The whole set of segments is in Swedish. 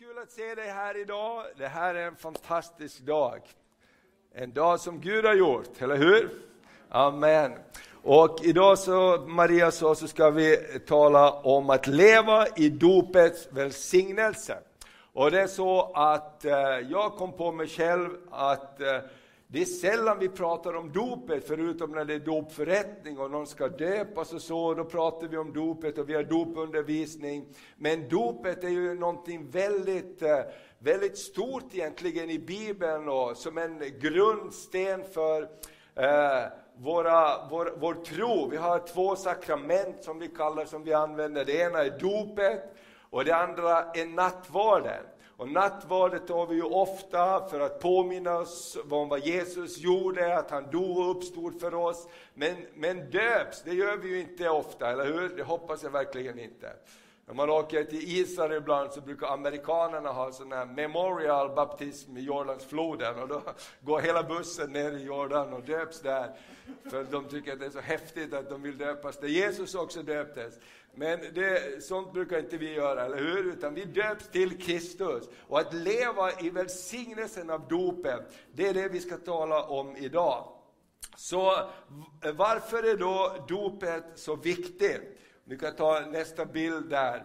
Kul att se dig här idag. Det här är en fantastisk dag. En dag som Gud har gjort, eller hur? Amen. Och idag så, Maria sa, så ska vi tala om att leva i dopets välsignelse. Och det är så att eh, jag kom på mig själv att eh, det är sällan vi pratar om dopet, förutom när det är dopförrättning och någon ska döpas och så, då pratar vi om dopet och vi har dopundervisning. Men dopet är ju någonting väldigt, eh, väldigt stort egentligen i Bibeln och som en grundsten för eh, våra, vår, vår tro. Vi har två sakrament som vi kallar, som vi använder. Det ena är dopet och det andra är nattvarden. Och nattvardet tar vi ju ofta för att påminna oss om vad Jesus gjorde, att han dog och uppstod för oss. Men, men döps, det gör vi ju inte ofta, eller hur? Det hoppas jag verkligen inte. När man åker till Israel ibland så brukar amerikanerna ha sån här memorial baptism i Jordansfloden och då går hela bussen ner i Jordan och döps där. För de tycker att det är så häftigt att de vill döpas där Jesus också döptes. Men det, sånt brukar inte vi göra, eller hur? Utan vi döps till Kristus. Och att leva i välsignelsen av dopet, det är det vi ska tala om idag. Så varför är då dopet så viktigt? Vi kan ta nästa bild där.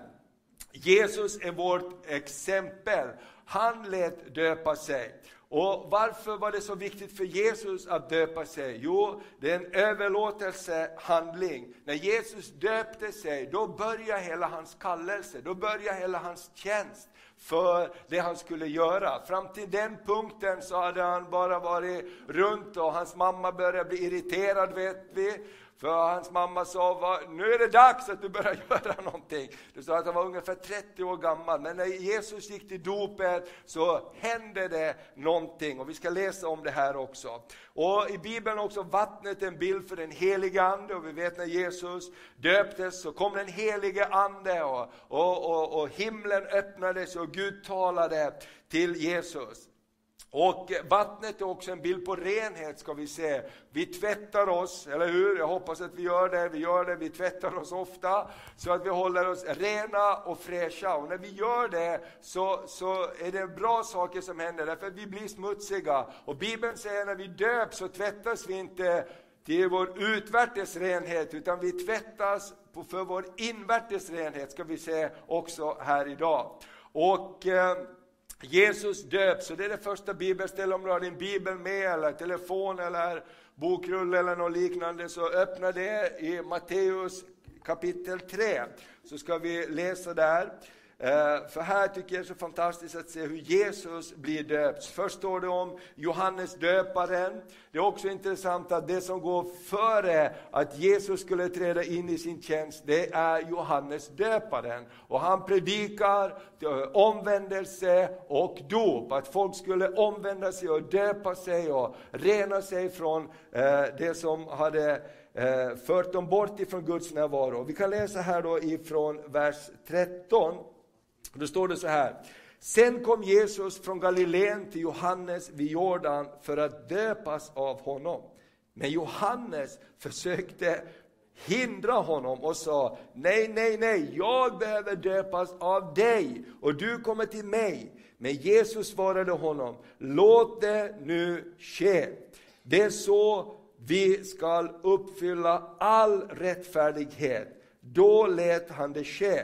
Jesus är vårt exempel. Han lät döpa sig. Och varför var det så viktigt för Jesus att döpa sig? Jo, det är en överlåtelsehandling. När Jesus döpte sig, då började hela hans kallelse, då började hela hans tjänst för det han skulle göra. Fram till den punkten så hade han bara varit runt och hans mamma började bli irriterad vet vi. För hans mamma sa, nu är det dags att du börjar göra någonting. Det sa att han var ungefär 30 år gammal, men när Jesus gick till dopet så hände det någonting. Och vi ska läsa om det här också. Och i Bibeln också vattnet en bild för den helige Ande. Och vi vet när Jesus döptes så kom den helige Ande och, och, och, och himlen öppnades och Gud talade till Jesus. Och vattnet är också en bild på renhet ska vi se. Vi tvättar oss, eller hur? Jag hoppas att vi gör det, vi gör det, vi tvättar oss ofta. Så att vi håller oss rena och fräscha. Och när vi gör det så, så är det bra saker som händer, därför att vi blir smutsiga. Och Bibeln säger att när vi döps så tvättas vi inte till vår utvärtes renhet, utan vi tvättas för vår invärtes renhet, ska vi se också här idag. Och... Eh, Jesus döps, och det är det första bibelstället om du har din bibel med, eller telefon, eller bokrulle eller något liknande, så öppna det i Matteus kapitel 3, så ska vi läsa där. Eh, för här tycker jag det är så fantastiskt att se hur Jesus blir döpt. Först står det om Johannes döparen. Det är också intressant att det som går före att Jesus skulle träda in i sin tjänst, det är Johannes döparen. Och han predikar omvändelse och dop, att folk skulle omvända sig och döpa sig och rena sig från eh, det som hade eh, fört dem bort ifrån Guds närvaro. Vi kan läsa här då ifrån vers 13. Då står det så här. Sen kom Jesus från Galileen till Johannes vid Jordan för att döpas av honom. Men Johannes försökte hindra honom och sa, nej, nej, nej, jag behöver döpas av dig och du kommer till mig. Men Jesus svarade honom, låt det nu ske. Det är så vi skall uppfylla all rättfärdighet. Då lät han det ske.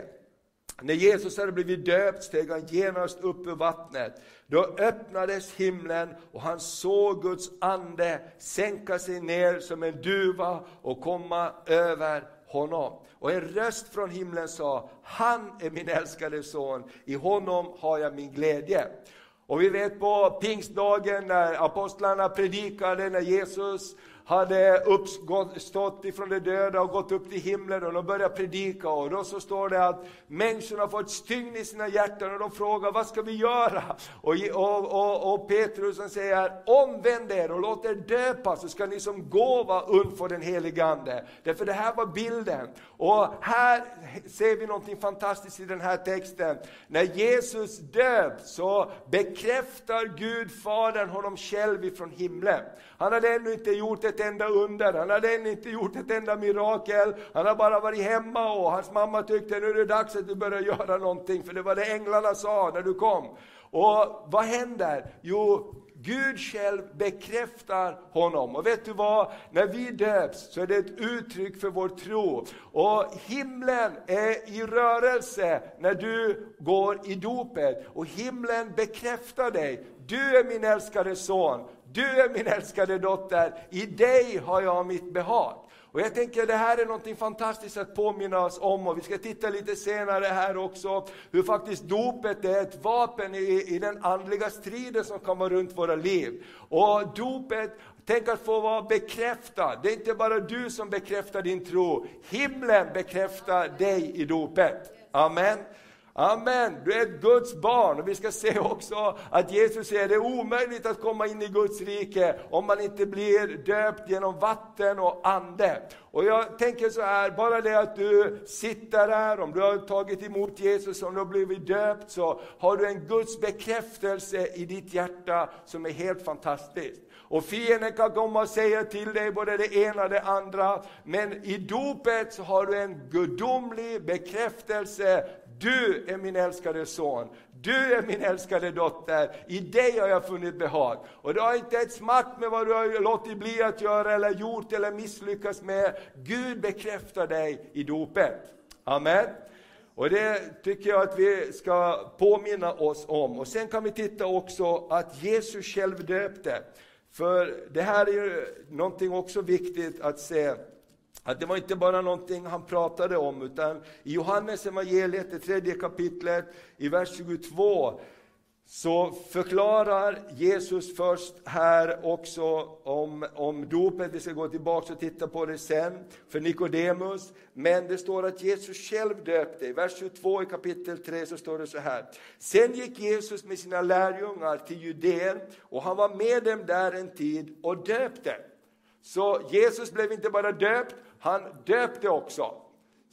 När Jesus hade blivit döpt steg han genast upp ur vattnet. Då öppnades himlen och han såg Guds ande sänka sig ner som en duva och komma över honom. Och en röst från himlen sa, han är min älskade son, i honom har jag min glädje. Och vi vet på pingstdagen när apostlarna predikade, när Jesus hade uppstått ifrån de döda och gått upp till himlen och de började predika och då så står det att människorna får ett stygn i sina hjärtan och de frågar vad ska vi göra? Och, och, och, och Petrus han säger omvänd er och låt er döpa så ska ni som gåva undfå den helige Ande. Därför det här var bilden. Och här ser vi någonting fantastiskt i den här texten. När Jesus döps så bekräftar Gud Fadern honom själv ifrån himlen. Han hade ännu inte gjort det ett enda under, han hade ännu inte gjort ett enda mirakel, han har bara varit hemma och hans mamma tyckte nu är det dags att du börjar göra någonting, för det var det änglarna sa när du kom. Och vad händer? Jo, Gud själv bekräftar honom. Och vet du vad? När vi döps så är det ett uttryck för vår tro. Och himlen är i rörelse när du går i dopet. Och himlen bekräftar dig. Du är min älskade son. Du är min älskade dotter. I dig har jag mitt behag. Och jag tänker det här är något fantastiskt att påminna oss om och vi ska titta lite senare här också hur faktiskt dopet är ett vapen i, i den andliga striden som kommer runt våra liv. Och dopet Tänk att få vara bekräftad. Det är inte bara du som bekräftar din tro. Himlen bekräftar dig i dopet. Amen. Amen, du är ett Guds barn. Och vi ska se också att Jesus säger att det är omöjligt att komma in i Guds rike om man inte blir döpt genom vatten och ande. Och jag tänker så här, bara det att du sitter här, om du har tagit emot Jesus, om du har blivit döpt, så har du en Guds bekräftelse i ditt hjärta som är helt fantastisk. Och fienden kan komma och säga till dig både det ena och det andra, men i dopet så har du en gudomlig bekräftelse du är min älskade son, du är min älskade dotter, i dig har jag funnit behag. Och det har inte ett smack med vad du har låtit bli att göra eller gjort eller misslyckats med. Gud bekräftar dig i dopet. Amen. Och det tycker jag att vi ska påminna oss om. Och sen kan vi titta också att Jesus själv döpte. För det här är ju någonting också viktigt att se att det var inte bara någonting han pratade om, utan i Johannes evangeliet, det tredje kapitlet, i vers 22, så förklarar Jesus först här också om, om dopet, vi ska gå tillbaka och titta på det sen, för Nikodemus. Men det står att Jesus själv döpte. I vers 22 i kapitel 3 så står det så här. Sen gick Jesus med sina lärjungar till Judeen och han var med dem där en tid och döpte. Så Jesus blev inte bara döpt, han döpte också.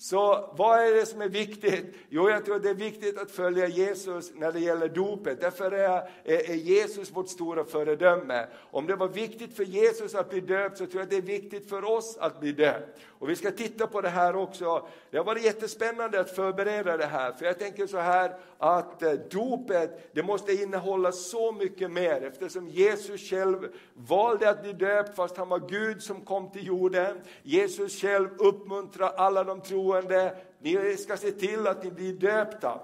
Så vad är det som är viktigt? Jo, jag tror att det är viktigt att följa Jesus när det gäller dopet. Därför är, är Jesus vårt stora föredöme. Om det var viktigt för Jesus att bli döpt så tror jag att det är viktigt för oss att bli döpt. Och vi ska titta på det här också. Det har varit jättespännande att förbereda det här, för jag tänker så här att eh, dopet, det måste innehålla så mycket mer eftersom Jesus själv valde att bli döpt fast han var Gud som kom till jorden. Jesus själv uppmuntrar alla de troende, ni ska se till att ni blir döpta.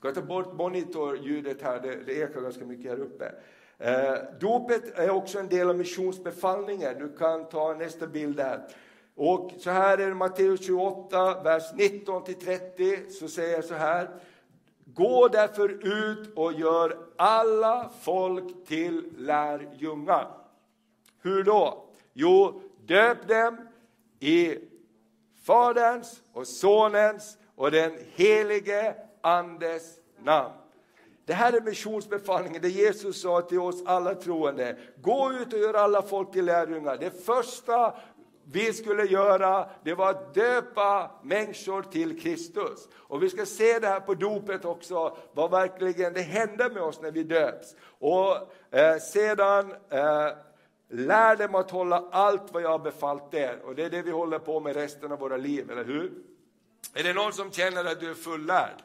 Jag ska ta bort monitorljudet här, det, det ekar ganska mycket här uppe. Eh, dopet är också en del av missionsbefallningen. Du kan ta nästa bild där. Och så här är det Matteus 28, vers 19 30, så säger jag så här. Gå därför ut och gör alla folk till lärjungar. Hur då? Jo, döp dem i Faderns och Sonens och den helige Andes namn. Det här är missionsbefallningen, det Jesus sa till oss alla troende. Gå ut och gör alla folk till lärjungar. Det första vi skulle göra, det var att döpa människor till Kristus. Och vi ska se det här på dopet också, vad verkligen det händer med oss när vi döps. Och eh, sedan eh, lär dem att hålla allt vad jag har befallt er. Och det är det vi håller på med resten av våra liv, eller hur? Är det någon som känner att du är fullärd?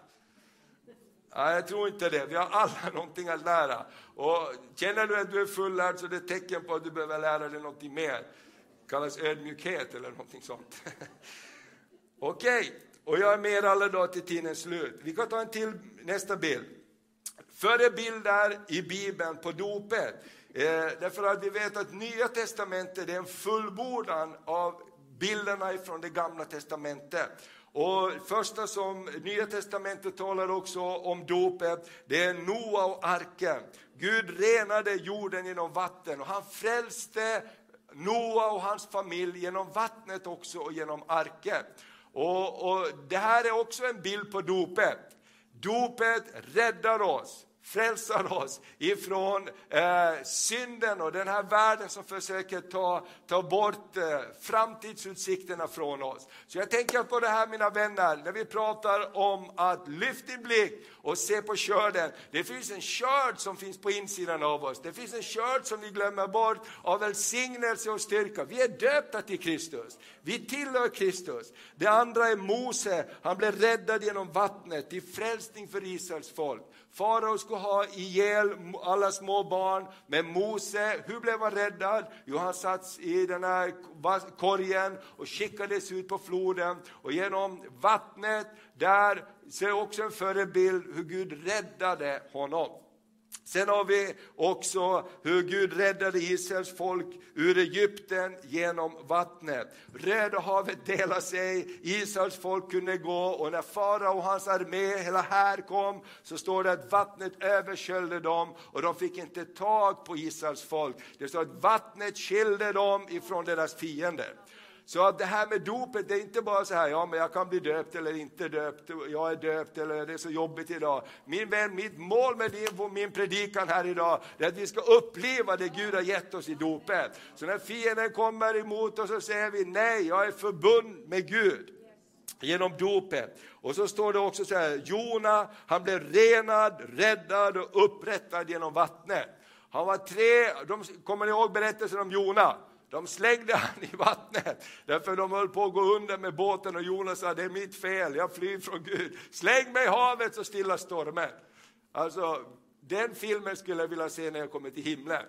Nej, jag tror inte det. Vi har alla någonting att lära. Och känner du att du är fullärd så är det ett tecken på att du behöver lära dig någonting mer kallas ödmjukhet eller någonting sånt. Okej, okay. och jag är med alla dagar till tidens slut. Vi kan ta en till, nästa bild. Förebilder i Bibeln på dopet. Eh, därför att vi vet att Nya Testamentet är en fullbordan av bilderna från det Gamla Testamentet. Och första som Nya Testamentet talar också om dopet, det är Noa och arken. Gud renade jorden genom vatten och han frälste Noa och hans familj genom vattnet också och genom arken. Och, och, Det här är också en bild på dopet. Dopet räddar oss frälsar oss ifrån eh, synden och den här världen som försöker ta, ta bort eh, framtidsutsikterna från oss. Så jag tänker på det här mina vänner, när vi pratar om att lyfta din blick och se på körden. Det finns en körd som finns på insidan av oss. Det finns en körd som vi glömmer bort av välsignelse och styrka. Vi är döpta till Kristus. Vi tillhör Kristus. Det andra är Mose, han blev räddad genom vattnet till frälsning för Israels folk. Farao skulle ha ihjäl alla små barn, men Mose, hur blev han räddad? Jo, han satt i den här korgen och skickades ut på floden och genom vattnet, där ser också en förebild hur Gud räddade honom. Sen har vi också hur Gud räddade Israels folk ur Egypten genom vattnet. Röda havet delade sig, Israels folk kunde gå och när farao och hans armé, hela här kom, så står det att vattnet översköljde dem och de fick inte tag på Israels folk. Det står att vattnet skilde dem ifrån deras fiender. Så att det här med dopet, det är inte bara så här, ja men jag kan bli döpt eller inte döpt, jag är döpt eller det är så jobbigt idag. Min vän, mitt mål med din, min predikan här idag, är att vi ska uppleva det Gud har gett oss i dopet. Så när fienden kommer emot oss så säger vi, nej, jag är förbund med Gud genom dopet. Och så står det också så här, Jona, han blev renad, räddad och upprättad genom vattnet. Han var tre, de, kommer ni ihåg berättelsen om Jona? De slängde han i vattnet, därför de höll på att gå under med båten och Jonas sa, det är mitt fel, jag flyr från Gud. Släng mig i havet så stilla stormen. Alltså, den filmen skulle jag vilja se när jag kommer till himlen.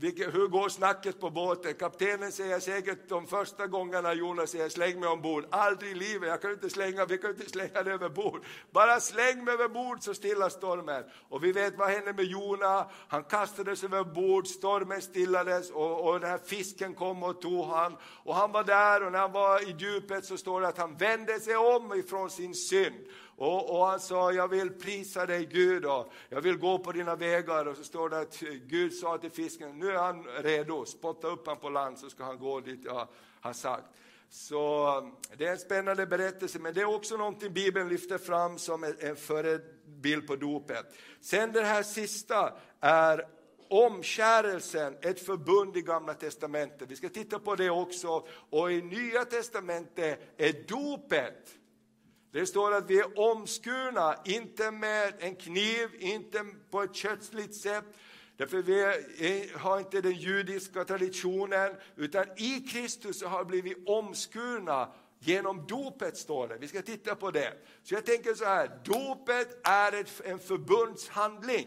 Hur går snacket på båten? Kaptenen säger säkert de första gångerna Jonas säger släng mig ombord. Aldrig i livet, jag kan inte slänga, vi kan inte slänga det över bord. Bara släng mig över bord så stillar stormen. Och vi vet vad hände med Jona. Han kastades över bord, stormen stillades och, och den här fisken kom och tog han. Och han var där och när han var i djupet så står det att han vände sig om ifrån sin synd. Och, och, han sa, jag vill prisa dig Gud och jag vill gå på dina vägar. Och så står det att Gud sa till fisken, nu är han redo, spotta upp han på land så ska han gå dit jag har sagt. Så eh, det är en spännande berättelse, men det är också någonting Bibeln lyfter fram som en förebild på dopet. Sen det här sista är omkärelsen, ett förbund i Gamla Testamentet. Vi ska titta på det också. Och i Nya Testamentet är dopet det står att vi är omskurna, inte med en kniv, inte på ett kötsligt sätt, Därför vi har inte den judiska traditionen, utan i Kristus har vi blivit omskurna genom dopet, står det. Vi ska titta på det. Så jag tänker så här, dopet är en förbundshandling.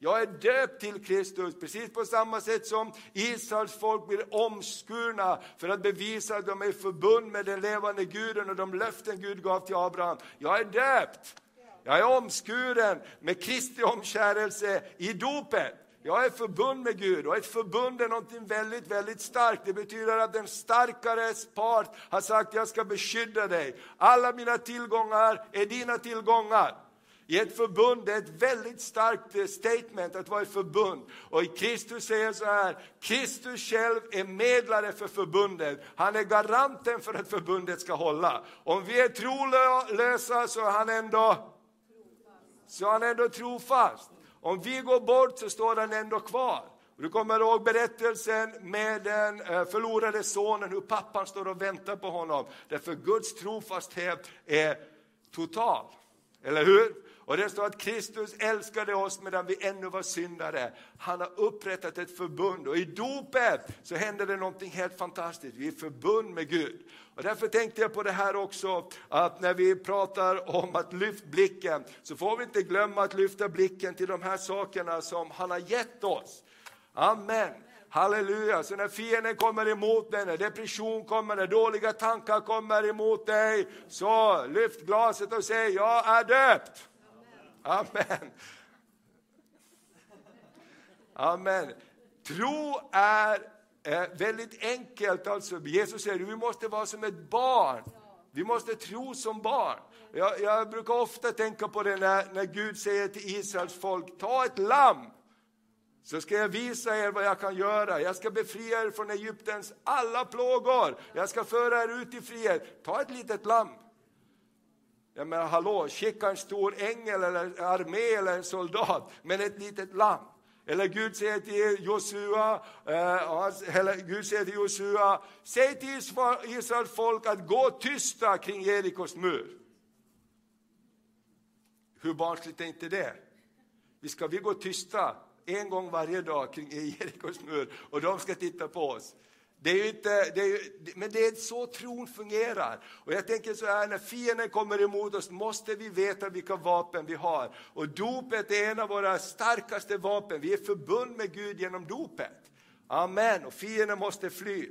Jag är döpt till Kristus, precis på samma sätt som Israels folk blir omskurna för att bevisa att de är i förbund med den levande guden och de löften Gud gav till Abraham. Jag är döpt. Jag är omskuren med Kristi omskärelse i dopet. Jag är förbund med Gud och ett förbund är något väldigt, väldigt starkt. Det betyder att den starkares part har sagt jag ska beskydda dig. Alla mina tillgångar är dina tillgångar. I ett förbund, det är ett väldigt starkt eh, statement att vara i förbund. Och i Kristus säger så här, Kristus själv är medlare för förbundet. Han är garanten för att förbundet ska hålla. Om vi är trolösa så är han ändå, så är han ändå trofast. Om vi går bort så står han ändå kvar. Du kommer ihåg berättelsen med den eh, förlorade sonen, hur pappan står och väntar på honom. Därför Guds trofasthet är total. Eller hur? Och det står att Kristus älskade oss medan vi ännu var syndare. Han har upprättat ett förbund och i dopet så händer det någonting helt fantastiskt. Vi är förbund med Gud. Och därför tänkte jag på det här också, att när vi pratar om att lyfta blicken, så får vi inte glömma att lyfta blicken till de här sakerna som han har gett oss. Amen. Halleluja! Så när fienden kommer emot dig, när depression kommer, när dåliga tankar kommer emot dig, så lyft glaset och säg, jag är döpt. Amen. Amen. Tro är eh, väldigt enkelt. Alltså. Jesus säger vi måste vara som ett barn. Vi måste tro som barn. Jag, jag brukar ofta tänka på det när, när Gud säger till Israels folk, ta ett lamm så ska jag visa er vad jag kan göra. Jag ska befria er från Egyptens alla plågor. Jag ska föra er ut i frihet. Ta ett litet lamm. Jag menar, hallå, skicka en stor ängel eller armé eller en soldat, men ett litet lamm. Eller Gud säger till Josua, eh, eller Gud säger till Josua, säg till Israels folk att gå tysta kring Jerikos mur. Hur barnsligt är inte det? Vi ska vi gå tysta en gång varje dag kring Jerikos mur och de ska titta på oss. Det är inte, det är, men det är så tron fungerar. Och jag tänker så här, när fienden kommer emot oss måste vi veta vilka vapen vi har. Och dopet är en av våra starkaste vapen. Vi är förbund med Gud genom dopet. Amen, och fienden måste fly.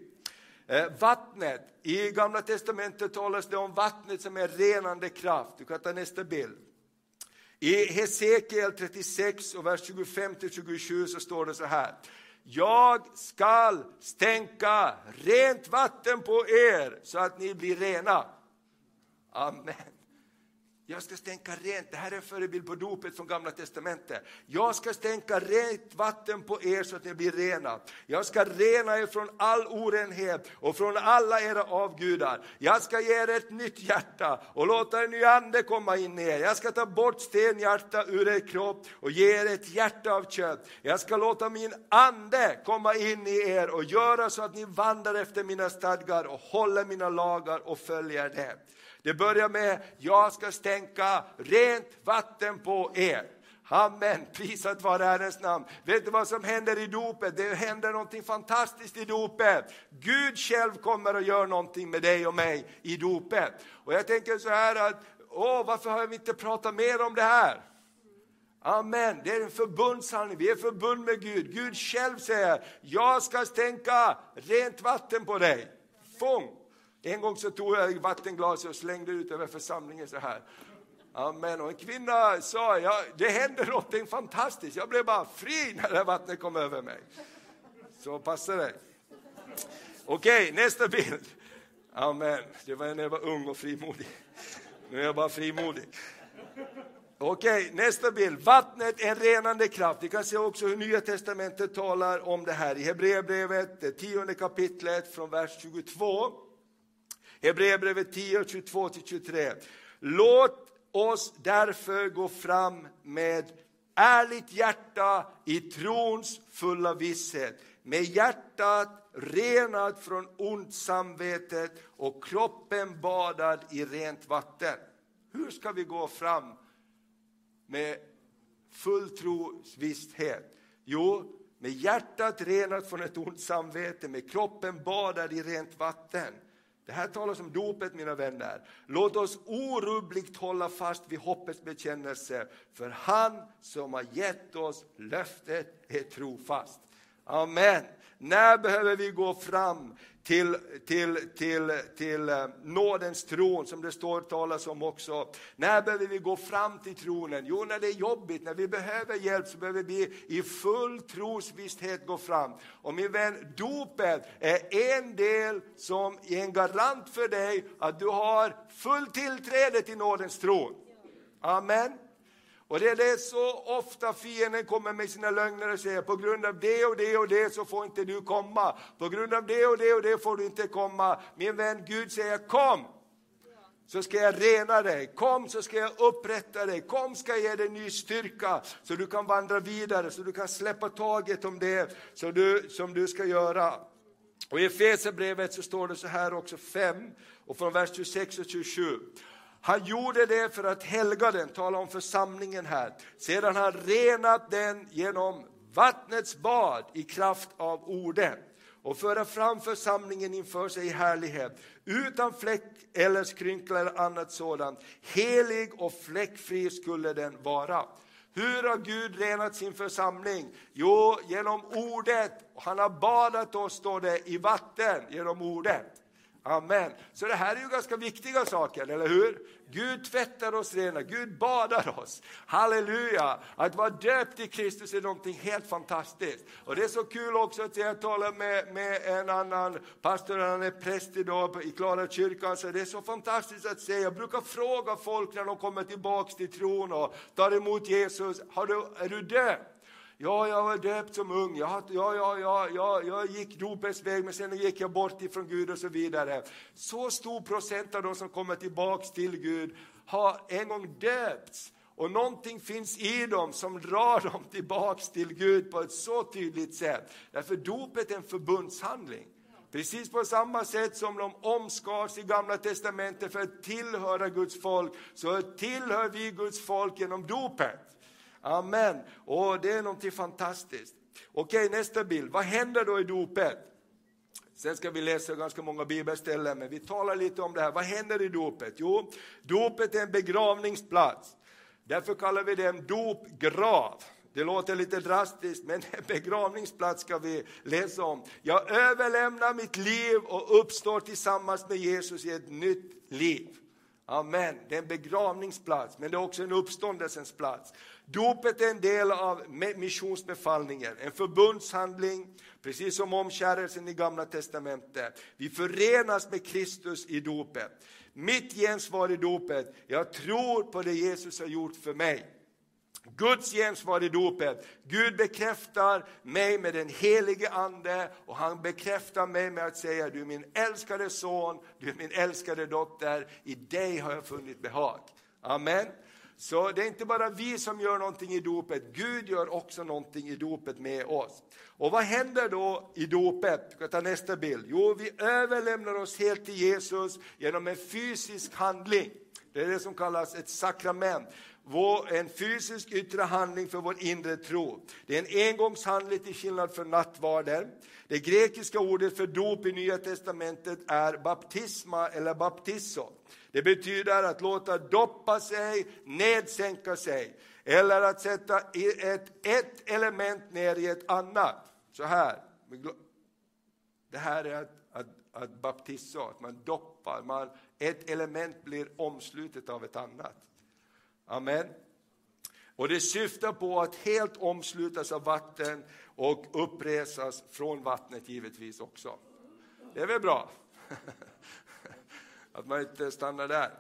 Eh, vattnet, i Gamla Testamentet talas det om vattnet som är renande kraft. Du kan ta nästa bild. I Hesekiel 36 och vers 25-27 så står det så här. Jag skall stänka rent vatten på er så att ni blir rena. Amen. Jag ska stänka rent, det här är en förebild på dopet från Gamla Testamentet. Jag ska stänka rent vatten på er så att ni blir rena. Jag ska rena er från all orenhet och från alla era avgudar. Jag ska ge er ett nytt hjärta och låta en ny ande komma in i er. Jag ska ta bort stenhjärta ur er kropp och ge er ett hjärta av kött. Jag ska låta min ande komma in i er och göra så att ni vandrar efter mina stadgar och håller mina lagar och följer det. Det börjar med, jag ska stänka rent vatten på er. Amen, prisat vare Herrens namn. Vet du vad som händer i dopet? Det händer någonting fantastiskt i dopet. Gud själv kommer och gör någonting med dig och mig i dopet. Och jag tänker så här att, åh, varför har vi inte pratat mer om det här? Amen, det är en förbundshandling, vi är förbund med Gud. Gud själv säger, jag ska stänka rent vatten på dig. Fång. En gång så tog jag vattenglaset och slängde ut över församlingen så här. Amen. Och en kvinna sa, ja, det hände någonting fantastiskt. Jag blev bara fri när det vattnet kom över mig. Så passa dig. Okej, nästa bild. Amen. Det var när jag var ung och frimodig. Nu är jag bara frimodig. Okej, nästa bild. Vattnet är en renande kraft. Vi kan se också hur Nya Testamentet talar om det här. I Hebreerbrevet, det tionde kapitlet från vers 22. Hebreerbrevet 10, 22-23. Låt oss därför gå fram med ärligt hjärta i trons fulla visshet, med hjärtat renat från ont samvetet och kroppen badad i rent vatten. Hur ska vi gå fram med full trosvisshet? Jo, med hjärtat renat från ett ont samvete, med kroppen badad i rent vatten. Det här talas om dopet mina vänner. Låt oss orubbligt hålla fast vid hoppets bekännelse, för han som har gett oss löftet är trofast. Amen. När behöver vi gå fram till, till, till, till eh, nådens tron, som det står talas om också. När behöver vi gå fram till tronen? Jo, när det är jobbigt, när vi behöver hjälp, så behöver vi i full trosvisshet gå fram. Och min vän, dopet är en del som är en garant för dig att du har full tillträde till nådens tron. Amen. Och det är det så ofta fienden kommer med sina lögner och säger på grund av det och det och det så får inte du komma. På grund av det och det och det får du inte komma. Min vän Gud säger kom! Så ska jag rena dig, kom så ska jag upprätta dig, kom ska jag ge dig ny styrka så du kan vandra vidare, så du kan släppa taget om det som du, som du ska göra. Och I Efesierbrevet så står det så här också 5 och från vers 26 och 27. Han gjorde det för att helga den, tala om församlingen här. Sedan han renat den genom vattnets bad i kraft av ordet och föra fram församlingen inför sig i härlighet, utan fläck eller skrynkla eller annat sådant. Helig och fläckfri skulle den vara. Hur har Gud renat sin församling? Jo, genom ordet. Han har badat oss, står det, i vatten genom ordet. Amen. Så det här är ju ganska viktiga saker, eller hur? Gud tvättar oss rena, Gud badar oss. Halleluja! Att vara döpt i Kristus är någonting helt fantastiskt. Och det är så kul också att jag talar med, med en annan pastor, han är präst idag i Klara kyrkan, så det är så fantastiskt att se. Jag brukar fråga folk när de kommer tillbaks till tron och tar emot Jesus, har du, är du döpt? Ja, jag var döpt som ung, ja, ja, ja, ja, ja, jag gick dopets väg men sen gick jag bort ifrån Gud och så vidare. Så stor procent av de som kommer tillbaks till Gud har en gång döpts och någonting finns i dem som drar dem tillbaks till Gud på ett så tydligt sätt. Därför dopet är en förbundshandling. Precis på samma sätt som de omskars i Gamla Testamentet för att tillhöra Guds folk, så tillhör vi Guds folk genom dopet. Amen. Och det är någonting fantastiskt. Okej, nästa bild. Vad händer då i dopet? Sen ska vi läsa ganska många bibelställen, men vi talar lite om det här. Vad händer i dopet? Jo, dopet är en begravningsplats. Därför kallar vi det en dopgrav. Det låter lite drastiskt, men en begravningsplats ska vi läsa om. Jag överlämnar mitt liv och uppstår tillsammans med Jesus i ett nytt liv. Amen. Det är en begravningsplats, men det är också en uppståndelsens plats. Dopet är en del av missionsbefallningen, en förbundshandling, precis som omskärelsen i Gamla Testamentet. Vi förenas med Kristus i dopet. Mitt gensvar i dopet, jag tror på det Jesus har gjort för mig. Guds gensvar i dopet. Gud bekräftar mig med den helige Ande och han bekräftar mig med att säga du är min älskade son, du är min älskade dotter, i dig har jag funnit behag. Amen. Så det är inte bara vi som gör någonting i dopet, Gud gör också någonting i dopet med oss. Och vad händer då i dopet? Vi ska ta nästa bild. Jo, vi överlämnar oss helt till Jesus genom en fysisk handling. Det är det som kallas ett sakrament vår, en fysisk yttre handling för vår inre tro. Det är en engångshandling till skillnad från nattvarden. Det grekiska ordet för dop i Nya Testamentet är baptisma eller baptisso. Det betyder att låta doppa sig, nedsänka sig eller att sätta ett, ett element ner i ett annat. Så här. Det här är att, att, att baptissa, att man doppar, man, ett element blir omslutet av ett annat. Amen. Och det syftar på att helt omslutas av vatten och uppresas från vattnet givetvis också. Det är väl bra? Att man inte stannar där.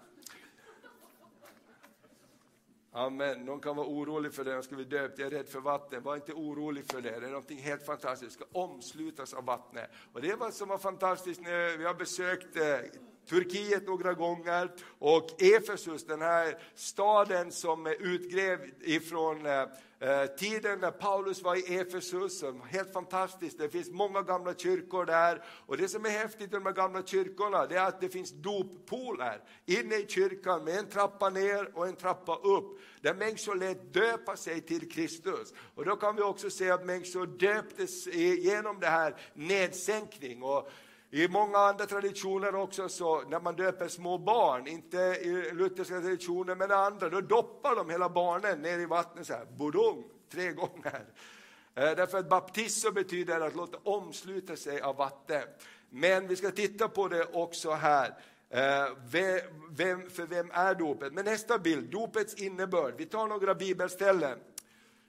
Amen. Någon kan vara orolig för det, jag ska bli döpt, jag är rädd för vatten. Var inte orolig för det, det är något helt fantastiskt, det ska omslutas av vattnet. Och det var som var fantastiskt när vi har besökt Turkiet några gånger och Efesus, den här staden som är utgrävd ifrån eh, eh, tiden när Paulus var i Efesus. Helt fantastiskt, det finns många gamla kyrkor där. Och det som är häftigt med de gamla kyrkorna det är att det finns doppooler inne i kyrkan med en trappa ner och en trappa upp. Där människor lät döpa sig till Kristus. Och då kan vi också se att människor döptes genom det här nedsänkning. Och i många andra traditioner också, så när man döper små barn, inte i lutherska traditioner men andra, då doppar de hela barnen ner i vattnet så här, bodong, tre gånger. Eh, därför att baptizo betyder att låta omsluta sig av vatten. Men vi ska titta på det också här. Eh, vem, för vem är dopet? Men nästa bild, dopets innebörd. Vi tar några bibelställen.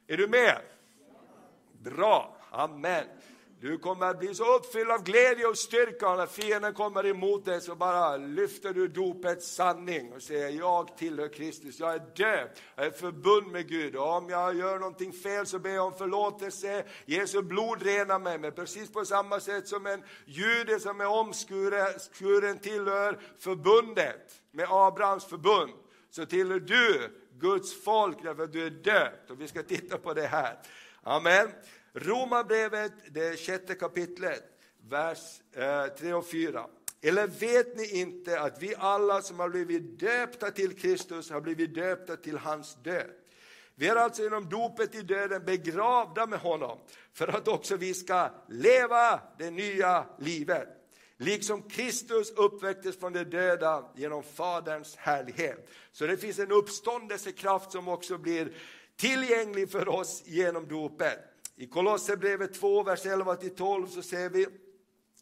Är du med? Bra, amen. Du kommer att bli så uppfylld av glädje och styrka när fienden kommer emot dig så bara lyfter du dopets sanning och säger jag tillhör Kristus, jag är döpt, jag är förbund med Gud och om jag gör någonting fel så ber jag om förlåtelse. Jesu blod renar mig, men precis på samma sätt som en jude som är omskuren tillhör förbundet med Abrahams förbund så tillhör du Guds folk därför att du är döpt och vi ska titta på det här. Amen. Romarbrevet, det sjätte kapitlet, vers eh, 3 och 4. Eller vet ni inte att vi alla som har blivit döpta till Kristus har blivit döpta till hans död? Vi är alltså genom dopet i döden begravda med honom för att också vi ska leva det nya livet. Liksom Kristus uppväcktes från de döda genom Faderns härlighet. Så det finns en uppståndelsekraft som också blir tillgänglig för oss genom dopet. I Kolosserbrevet 2, vers 11-12 så ser vi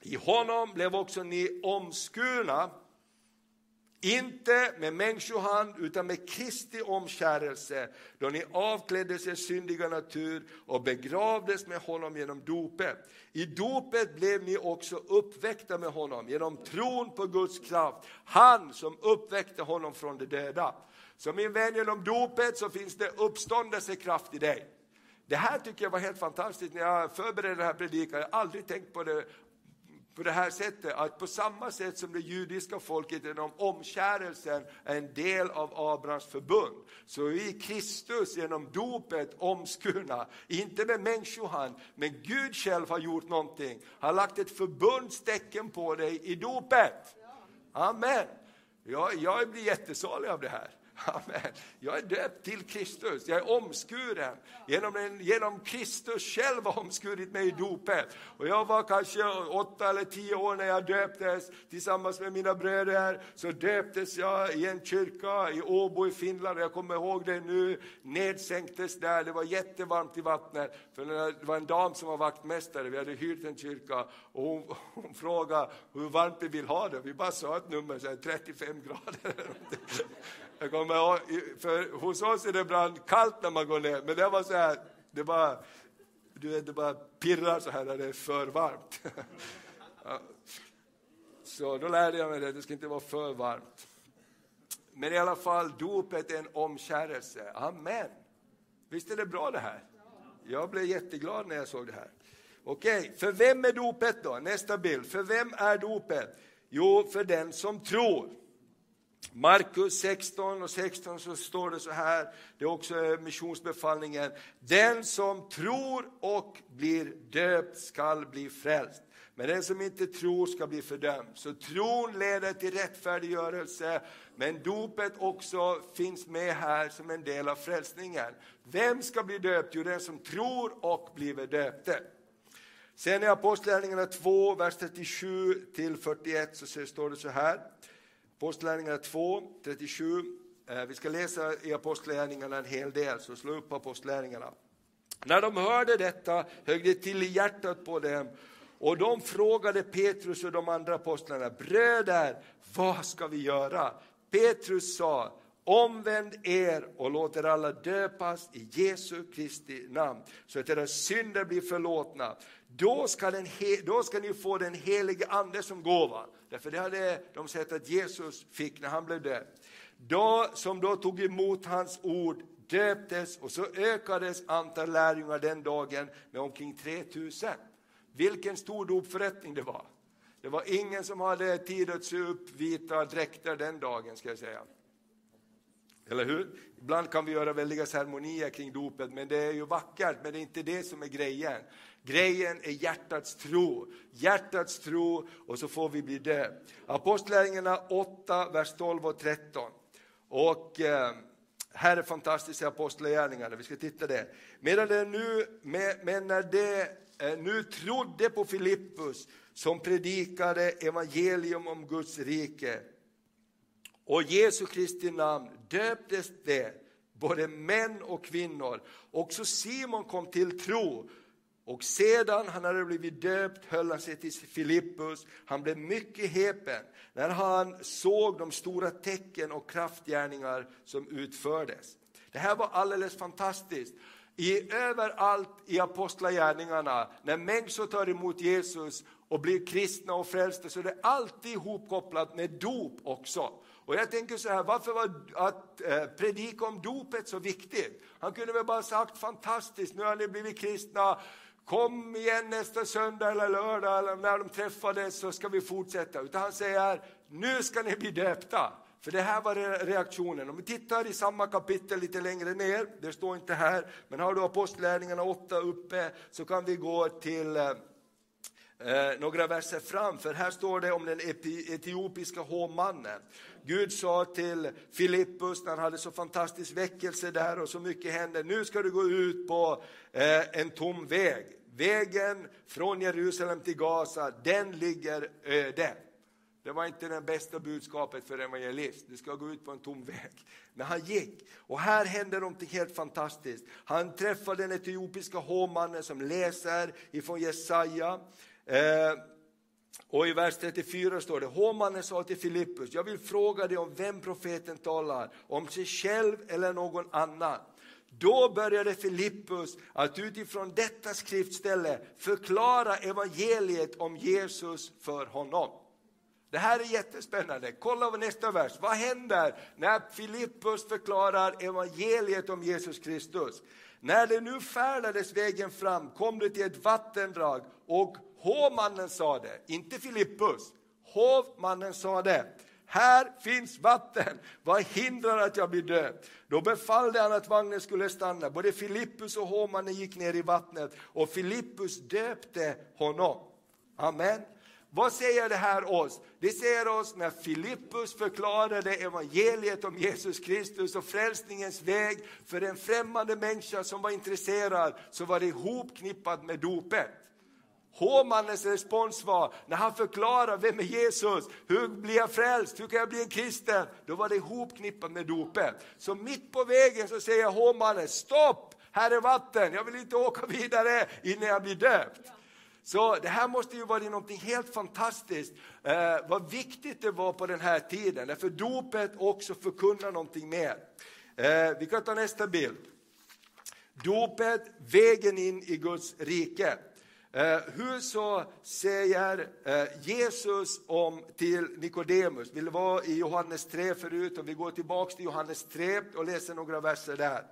i honom blev också ni omskurna, inte med människohand utan med Kristi omskärelse, då ni avkläddes er syndiga natur och begravdes med honom genom dopet. I dopet blev ni också uppväckta med honom genom tron på Guds kraft, han som uppväckte honom från de döda. Så min vän, genom dopet så finns det uppståndelsekraft i dig. Det här tycker jag var helt fantastiskt när jag förberedde den här predikan. Jag har aldrig tänkt på det på det här sättet att på samma sätt som det judiska folket genom omkärelsen är en del av Abrahams förbund, så är vi i Kristus genom dopet omskurna, inte med människohand, men Gud själv har gjort någonting. Han har lagt ett förbundstecken på dig i dopet. Amen. Jag, jag blir jättesalig av det här. Amen. Jag är döpt till Kristus, jag är omskuren. Genom, en, genom Kristus själv har omskurit mig i dopet. Och jag var kanske åtta eller tio år när jag döptes tillsammans med mina bröder. Så döptes jag i en kyrka i Åbo i Finland. Jag kommer ihåg det nu, nedsänktes där. Det var jättevarmt i vattnet. För det var en dam som var vaktmästare, vi hade hyrt en kyrka. Och hon, hon frågade hur varmt vi vill ha det. Vi bara sa ett nummer, så 35 grader. Jag kommer ihåg, för hos oss är det ibland kallt när man går ner, men det var så här, det bara, du vet, det bara pirrar så här när det är för varmt. Så då lärde jag mig det, det ska inte vara för varmt. Men i alla fall, dopet är en omkärelse. Amen. Visst är det bra det här? Jag blev jätteglad när jag såg det här. Okej, för vem är dopet då? Nästa bild. För vem är dopet? Jo, för den som tror. Markus 16 och 16 så står det så här, det är också missionsbefallningen. Den som tror och blir döpt skall bli frälst. Men den som inte tror ska bli fördömd. Så tron leder till rättfärdiggörelse, men dopet också finns med här som en del av frälsningen. Vem ska bli döpt? Jo, den som tror och blir döpte. Sen i Apostlagärningarna 2, vers 37 till 41 så står det så här. Apostlagärningarna 2, 37. Eh, vi ska läsa i Apostlagärningarna en hel del, så slå upp Apostlagärningarna. När de hörde detta högg det till i hjärtat på dem och de frågade Petrus och de andra apostlarna, bröder, vad ska vi göra? Petrus sa, Omvänd er och låt er alla döpas i Jesu Kristi namn, så att era synder blir förlåtna. Då ska, den då ska ni få den helige Ande som gåva. Därför det hade de sett att Jesus fick när han blev döpt. Då, som då tog emot hans ord döptes och så ökades antal lärjungar den dagen med omkring 3000. Vilken stor dopförrättning det var. Det var ingen som hade tid att se upp vita dräkter den dagen, ska jag säga. Eller hur? Ibland kan vi göra väldiga ceremonier kring dopet, men det är ju vackert, men det är inte det som är grejen. Grejen är hjärtats tro. Hjärtats tro, och så får vi bli det. Apostlagärningarna 8, vers 12 och 13. Och eh, här är fantastiska apostlagärningarna, vi ska titta det. Medan det nu, men när det eh, nu trodde på Filippus, som predikade evangelium om Guds rike, och Jesu Kristi namn döptes det, både män och kvinnor. Också Simon kom till tro. Och sedan han hade blivit döpt höll han sig till Filippus. Han blev mycket häpen när han såg de stora tecken och kraftgärningar som utfördes. Det här var alldeles fantastiskt. I överallt i apostlagärningarna, när människor tar emot Jesus och blir kristna och frälsta, så är det alltid ihopkopplat med dop också. Och jag tänker så här, varför var att eh, predika om dopet så viktigt? Han kunde väl bara sagt fantastiskt, nu har ni blivit kristna, kom igen nästa söndag eller lördag eller när de träffades så ska vi fortsätta. Utan han säger, nu ska ni bli döpta. För det här var reaktionen. Om vi tittar i samma kapitel lite längre ner, det står inte här, men har du Apostlärningarna 8 uppe så kan vi gå till eh, eh, några verser fram, för här står det om den etiopiska hovmannen. Gud sa till Filippus när han hade så fantastisk väckelse där och så mycket hände, nu ska du gå ut på eh, en tom väg. Vägen från Jerusalem till Gaza, den ligger öde. Det var inte det bästa budskapet för evangelist. Du ska gå ut på en tom väg. Men han gick. Och här hände någonting helt fantastiskt. Han träffade den etiopiska hovmannen som läser ifrån Jesaja. Eh, och i vers 34 står det, hovmannen sa till Filippus, jag vill fråga dig om vem profeten talar, om sig själv eller någon annan. Då började Filippus att utifrån detta skriftställe förklara evangeliet om Jesus för honom. Det här är jättespännande. Kolla på nästa vers. Vad händer när Filippus förklarar evangeliet om Jesus Kristus? När det nu färdades vägen fram kom det till ett vattendrag och hovmannen sa det, inte Filippus, hovmannen sa det. Här finns vatten, vad hindrar att jag blir döpt? Då befallde han att vagnen skulle stanna. Både Filippus och hovmannen gick ner i vattnet och Filippus döpte honom. Amen. Vad säger det här oss? Det säger oss när Filippus förklarade evangeliet om Jesus Kristus och frälsningens väg för en främmande människa som var intresserad, så var det ihopknippat med dopet. Hovmannens respons var, när han förklarar vem är Jesus, hur blir jag frälst, hur kan jag bli en kristen? Då var det ihopknippat med dopet. Så mitt på vägen så säger hovmannen, stopp, här är vatten, jag vill inte åka vidare innan jag blir döpt. Så det här måste ju vara något helt fantastiskt, eh, vad viktigt det var på den här tiden, därför dopet också förkunnar någonting mer. Eh, vi kan ta nästa bild. Dopet, vägen in i Guds rike. Eh, hur så säger eh, Jesus om till Nikodemus? Vi var i Johannes 3 förut och vi går tillbaks till Johannes 3 och läser några verser där.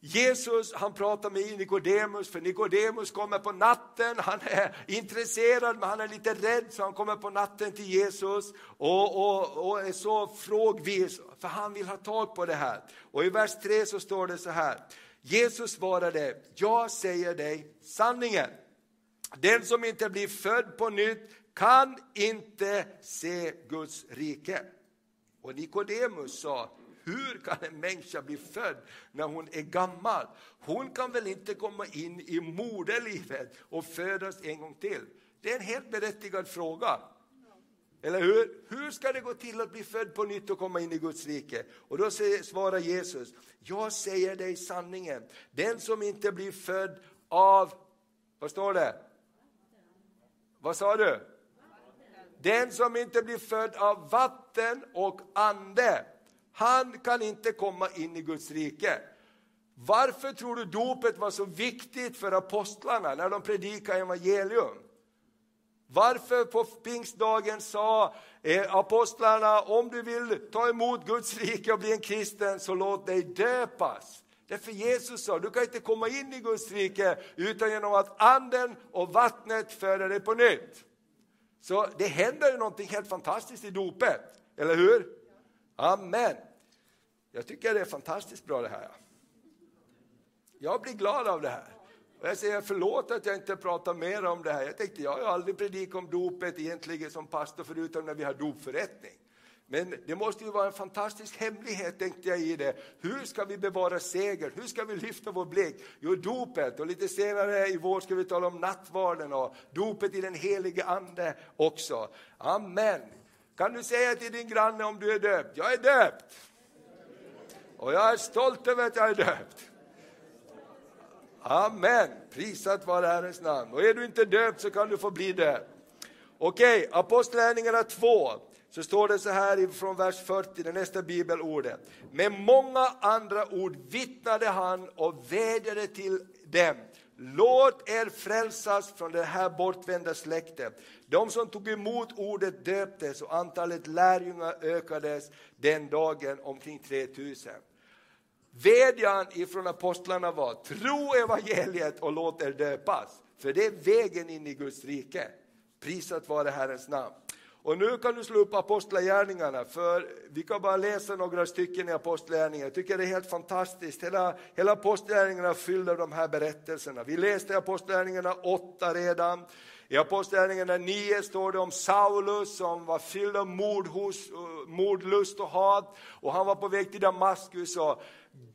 Jesus han pratar med Nikodemus, för Nikodemus kommer på natten, han är intresserad men han är lite rädd så han kommer på natten till Jesus och, och, och är så frågvis, för han vill ha tag på det här. Och i vers 3 så står det så här, Jesus svarade, jag säger dig sanningen. Den som inte blir född på nytt kan inte se Guds rike. Och Nikodemus sa, hur kan en människa bli född när hon är gammal? Hon kan väl inte komma in i moderlivet och födas en gång till? Det är en helt berättigad fråga. Eller hur? Hur ska det gå till att bli född på nytt och komma in i Guds rike? Och då svarar Jesus, jag säger dig sanningen, den som inte blir född av, vad står det? Vad sa du? Den som inte blir född av vatten och ande han kan inte komma in i Guds rike. Varför tror du dopet var så viktigt för apostlarna när de predikade evangelium? Varför på pingstdagen sa eh, apostlarna, om du vill ta emot Guds rike och bli en kristen, så låt dig döpas. Därför Jesus sa, du kan inte komma in i Guds rike utan genom att anden och vattnet föder dig på nytt. Så det händer någonting helt fantastiskt i dopet, eller hur? Amen. Jag tycker det är fantastiskt bra det här. Jag blir glad av det här. Och jag säger förlåt att jag inte pratar mer om det här. Jag tänkte, jag har aldrig predikat om dopet egentligen som pastor förutom när vi har dopförrättning. Men det måste ju vara en fantastisk hemlighet, tänkte jag i det. Hur ska vi bevara seger? Hur ska vi lyfta vår blick? Jo, dopet och lite senare i vår ska vi tala om nattvarden och dopet i den helige Ande också. Amen. Kan du säga till din granne om du är döpt? Jag är döpt! Och jag är stolt över att jag är döpt. Amen, prisat vare Herrens namn. Och är du inte döpt så kan du få bli det. Okej, okay, Apostlagärningarna 2, så står det så här från vers 40, det nästa bibelordet. Med många andra ord vittnade han och vädjade till dem Låt er frälsas från det här bortvända släktet. De som tog emot ordet döptes och antalet lärjungar ökades den dagen omkring 3000. Vädjan ifrån apostlarna var, tro evangeliet och låt er döpas. För det är vägen in i Guds rike. Prisat vare Herrens namn. Och nu kan du slå upp Apostlagärningarna, för vi kan bara läsa några stycken i Apostlagärningarna. Jag tycker det är helt fantastiskt. Hela, hela Apostlagärningarna fyller de här berättelserna. Vi läste Apostlagärningarna 8 redan. I Apostlagärningarna 9 står det om Saulus som var fylld av eh, mordlust och hat. Och han var på väg till Damaskus och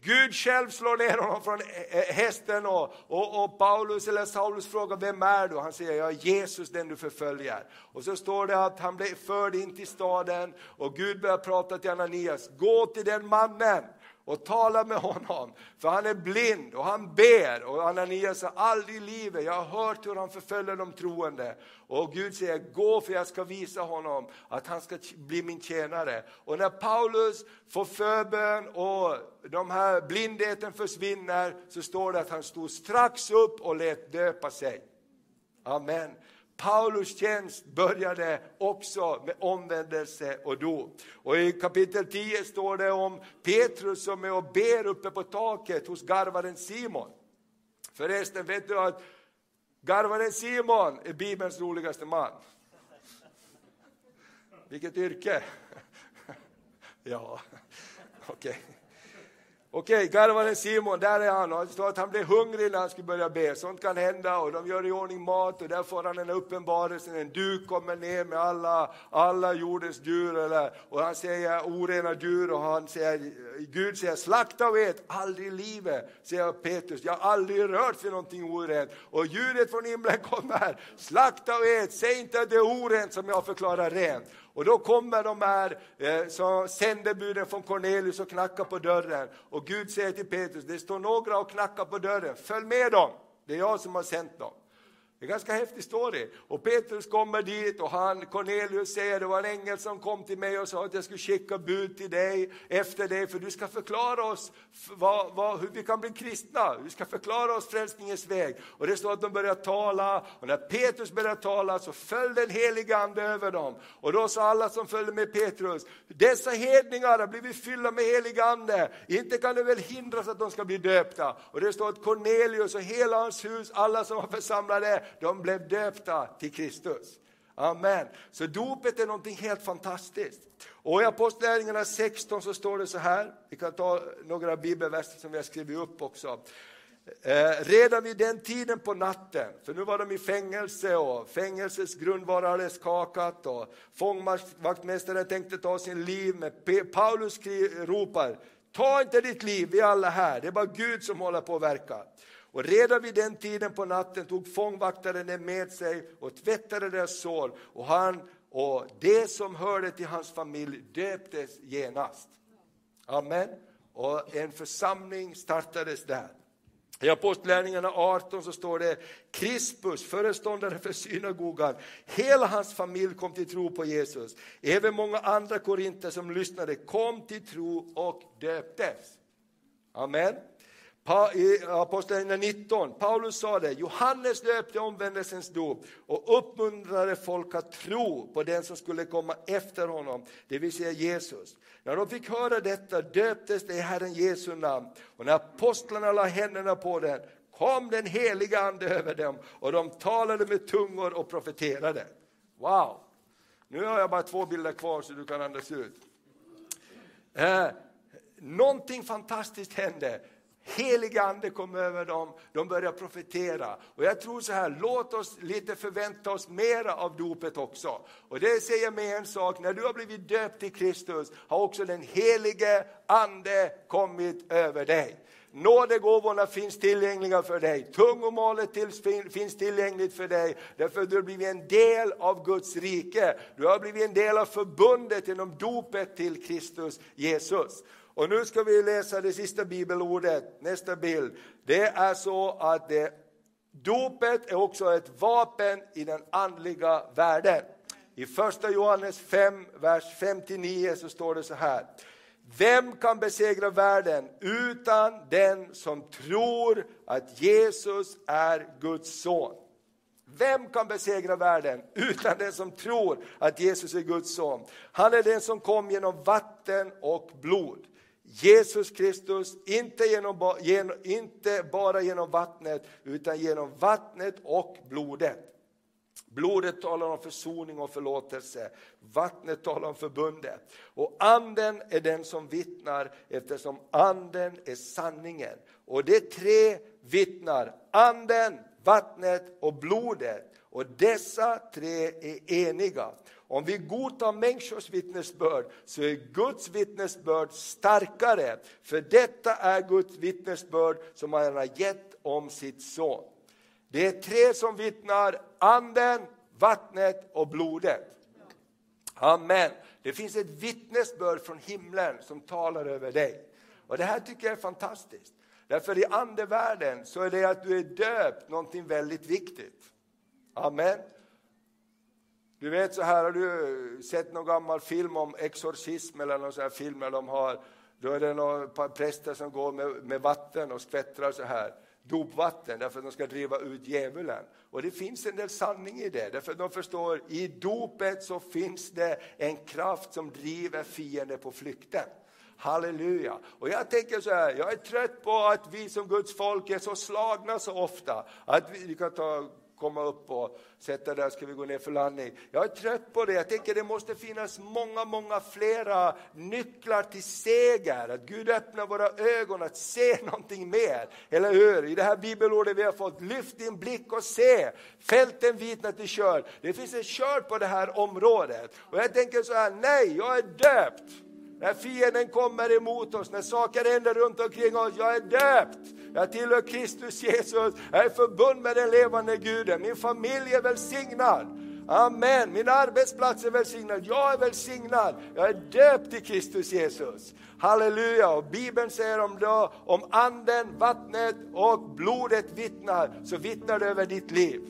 Gud själv slår ner honom från eh, eh, hästen och, och, och, Paulus eller Saulus frågar vem är du? Han säger jag är Jesus den du förföljer. Och så står det att han blev förd in till staden och Gud börjar prata till Ananias, gå till den mannen och tala med honom, för han är blind och han ber. Och Ananias sa, aldrig i livet, jag har hört hur han förföljer de troende. Och Gud säger, gå för jag ska visa honom att han ska bli min tjänare. Och när Paulus får förbön och de här blindheten försvinner, så står det att han stod strax upp och lät döpa sig. Amen. Paulus tjänst började också med omvändelse och dop. Och i kapitel 10 står det om Petrus som är och ber uppe på taket hos garvaren Simon. Förresten, vet du att garvaren Simon är Bibelns roligaste man? Vilket yrke? ja, okej. Okay. Okej, garvaren Simon, där är han. Han det står att han blev hungrig när han skulle börja be. Sånt kan hända och de gör i ordning mat och där får han en uppenbarelse. En duk kommer ner med alla, alla jordens djur. Eller, och han säger orena djur och han säger, Gud säger slakta och ät, aldrig i livet, säger Petrus. Jag har aldrig rört vid någonting orent. Och ljudet från himlen kommer, slakta och ät, säg inte att det är orent som jag förklarar rent. Och då kommer de här eh, sändebuden från Cornelius och knackar på dörren. Och Gud säger till Petrus, det står några och knackar på dörren, följ med dem, det är jag som har sänt dem. Det är en ganska häftig story. Och Petrus kommer dit och han, Cornelius säger det var en ängel som kom till mig och sa att jag skulle skicka bud till dig efter dig för du ska förklara oss vad, vad, hur vi kan bli kristna. Du ska förklara oss frälsningens väg. Och det står att de börjar tala och när Petrus började tala så föll den heliga ande över dem. Och då sa alla som följde med Petrus, dessa hedningar har blivit fyllda med helig ande. Inte kan det väl hindras att de ska bli döpta. Och det står att Cornelius och hela hans hus, alla som var församlade, de blev döpta till Kristus. Amen. Så dopet är någonting helt fantastiskt. Och i Apostlagärningarna 16 så står det så här, vi kan ta några bibelverser som vi har skrivit upp också. Eh, redan vid den tiden på natten, för nu var de i fängelse och fängelsets grundvalar hade skakat och fångvaktmästaren tänkte ta sin liv, men Paulus ropar, ta inte ditt liv, vi är alla här, det är bara Gud som håller på att verka. Och redan vid den tiden på natten tog fångvaktaren dem med sig och tvättade deras sår. Och han och det som hörde till hans familj döptes genast. Amen. Och en församling startades där. I Apostlärningarna 18 så står det Krispus, föreståndare för synagogan, hela hans familj kom till tro på Jesus. Även många andra korinter som lyssnade kom till tro och döptes. Amen. I Apostlagärningarna 19, Paulus sa det, Johannes döpte omvändelsens dop och uppmuntrade folk att tro på den som skulle komma efter honom, det vill säga Jesus. När de fick höra detta döptes det i Herren Jesu namn och när apostlarna la händerna på den kom den heliga Ande över dem och de talade med tungor och profeterade. Wow! Nu har jag bara två bilder kvar så du kan andas ut. Eh, någonting fantastiskt hände. Helig ande kom över dem, de började profetera. Och jag tror så här, låt oss lite förvänta oss mera av dopet också. Och det säger mig en sak, när du har blivit döpt till Kristus har också den helige ande kommit över dig. Nådegåvorna finns tillgängliga för dig, tungomålet finns tillgängligt för dig, därför du har blivit en del av Guds rike. Du har blivit en del av förbundet genom dopet till Kristus Jesus. Och nu ska vi läsa det sista bibelordet, nästa bild. Det är så att det, dopet är också ett vapen i den andliga världen. I första Johannes 5, vers 59, så står det så här. Vem kan besegra världen utan den som tror att Jesus är Guds son? Vem kan besegra världen utan den som tror att Jesus är Guds son? Han är den som kom genom vatten och blod. Jesus Kristus, inte, genom, inte bara genom vattnet, utan genom vattnet och blodet. Blodet talar om försoning och förlåtelse, vattnet talar om förbundet. Och anden är den som vittnar eftersom anden är sanningen. Och det tre vittnar, anden, vattnet och blodet. Och dessa tre är eniga. Om vi godtar människors vittnesbörd så är Guds vittnesbörd starkare. För detta är Guds vittnesbörd som han har gett om sitt son. Det är tre som vittnar, anden, vattnet och blodet. Amen. Det finns ett vittnesbörd från himlen som talar över dig. Och Det här tycker jag är fantastiskt. Därför i andevärlden så är det att du är döpt någonting väldigt viktigt. Amen. Du vet så här, har du sett någon gammal film om exorcism eller någon sån här film där de har Då är det några präster som går med, med vatten och skvättrar så här dopvatten därför att de ska driva ut djävulen. Och det finns en del sanning i det, därför att de förstår i dopet så finns det en kraft som driver fienden på flykten. Halleluja! Och jag tänker så här, jag är trött på att vi som Guds folk är så slagna så ofta. Att vi, vi kan ta komma upp och sätta där, ska vi gå ner för landning. Jag är trött på det, jag tänker det måste finnas många, många flera nycklar till seger. Att Gud öppnar våra ögon att se någonting mer. Eller hur? I det här bibelordet vi har fått, lyft din blick och se. Fälten vitnar till kör. Det finns en kör på det här området. Och jag tänker så här, nej, jag är döpt. När fienden kommer emot oss, när saker händer runt omkring oss, jag är döpt. Jag tillhör Kristus Jesus, jag är förbund med den levande Guden, min familj är välsignad. Amen, min arbetsplats är välsignad, jag är välsignad, jag är döpt i Kristus Jesus. Halleluja! Och Bibeln säger om, då, om anden, vattnet och blodet vittnar, så vittnar det över ditt liv.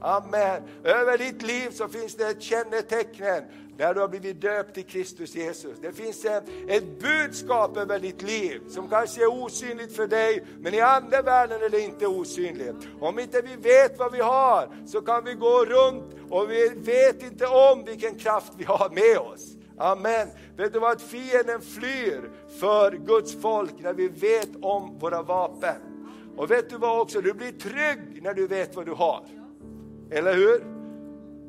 Amen. Över ditt liv så finns det ett kännetecken när du har blivit döpt i Kristus Jesus. Det finns ett budskap över ditt liv som kanske är osynligt för dig, men i andevärlden är det inte osynligt. Om inte vi vet vad vi har så kan vi gå runt och vi vet inte om vilken kraft vi har med oss. Amen. Vet du vad? Fienden flyr för Guds folk när vi vet om våra vapen. Och vet du vad också? Du blir trygg när du vet vad du har. Eller hur?